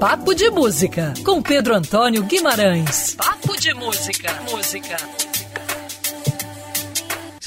Papo de Música, com Pedro Antônio Guimarães. Papo de Música. Música.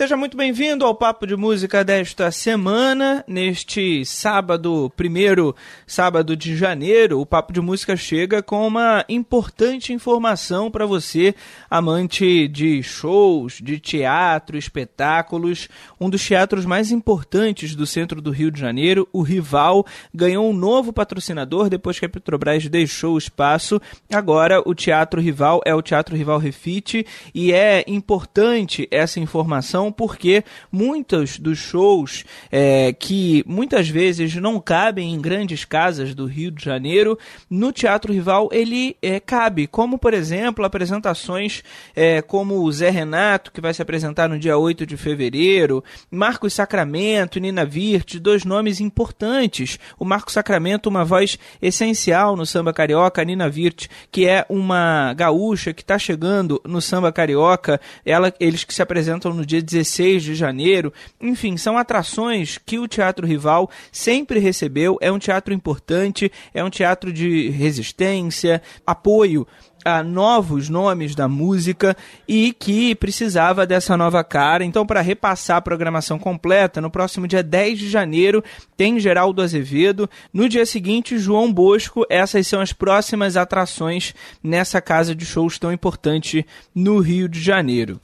Seja muito bem-vindo ao Papo de Música desta semana. Neste sábado, primeiro sábado de janeiro, o Papo de Música chega com uma importante informação para você, amante de shows, de teatro, espetáculos. Um dos teatros mais importantes do centro do Rio de Janeiro, o Rival, ganhou um novo patrocinador depois que a Petrobras deixou o espaço. Agora, o Teatro Rival é o Teatro Rival Refit e é importante essa informação porque muitos dos shows é, que muitas vezes não cabem em grandes casas do Rio de Janeiro, no Teatro Rival ele é, cabe, como por exemplo apresentações é, como o Zé Renato, que vai se apresentar no dia 8 de fevereiro, Marcos Sacramento, Nina Virt, dois nomes importantes. O Marcos Sacramento, uma voz essencial no samba carioca, a Nina Virt, que é uma gaúcha que está chegando no samba carioca, ela, eles que se apresentam no dia 16 de janeiro. Enfim, são atrações que o Teatro Rival sempre recebeu. É um teatro importante, é um teatro de resistência, apoio a novos nomes da música e que precisava dessa nova cara. Então, para repassar a programação completa, no próximo dia 10 de janeiro tem Geraldo Azevedo. No dia seguinte, João Bosco. Essas são as próximas atrações nessa casa de shows tão importante no Rio de Janeiro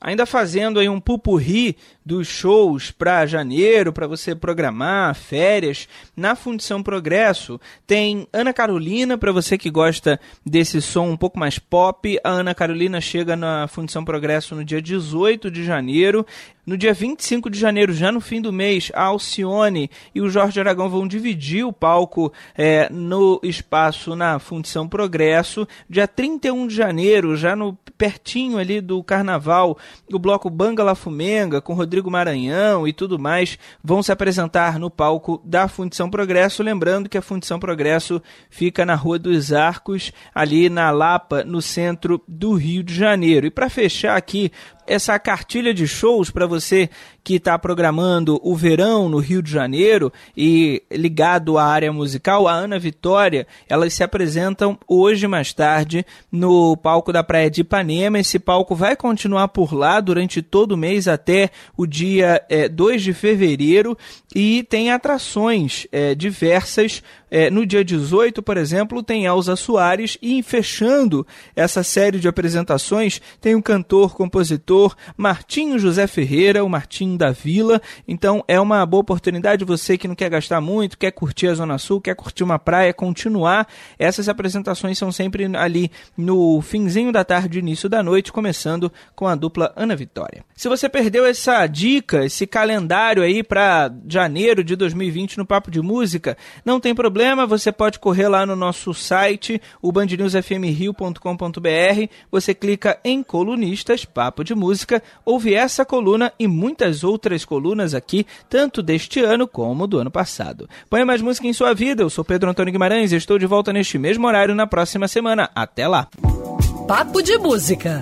ainda fazendo aí um pupurri dos shows para janeiro, para você programar férias, na Fundição Progresso tem Ana Carolina, para você que gosta desse som um pouco mais pop. A Ana Carolina chega na Fundição Progresso no dia 18 de janeiro. No dia 25 de janeiro, já no fim do mês, a Alcione e o Jorge Aragão vão dividir o palco é, no espaço na Fundição Progresso. Dia 31 de janeiro, já no pertinho ali do Carnaval, o bloco Banga La Fumenga, com Rodrigo Maranhão e tudo mais, vão se apresentar no palco da Fundição Progresso. Lembrando que a Fundição Progresso fica na Rua dos Arcos, ali na Lapa, no centro do Rio de Janeiro. E para fechar aqui essa cartilha de shows para você que está programando o verão no Rio de Janeiro e ligado à área musical, a Ana Vitória, elas se apresentam hoje mais tarde no palco da Praia de Ipanema. Esse palco vai continuar por lá durante todo o mês até o dia é, 2 de fevereiro e tem atrações é, diversas. É, no dia 18, por exemplo, tem Elza Soares e fechando essa série de apresentações tem o cantor, compositor Martinho José Ferreira, o Martinho da Vila. Então é uma boa oportunidade você que não quer gastar muito, quer curtir a Zona Sul, quer curtir uma praia, continuar. Essas apresentações são sempre ali no finzinho da tarde, início da noite, começando com a dupla Ana Vitória. Se você perdeu essa dica, esse calendário aí para janeiro de 2020 no Papo de Música, não tem problema, você pode correr lá no nosso site, o bandnewsfmrio.com.br, você clica em colunistas, Papo de Música, ouve essa coluna e muitas outras colunas aqui, tanto deste ano como do ano passado. Põe mais música em sua vida, eu sou Pedro Antônio Guimarães e estou de volta neste mesmo horário na próxima semana. Até lá! Papo de Música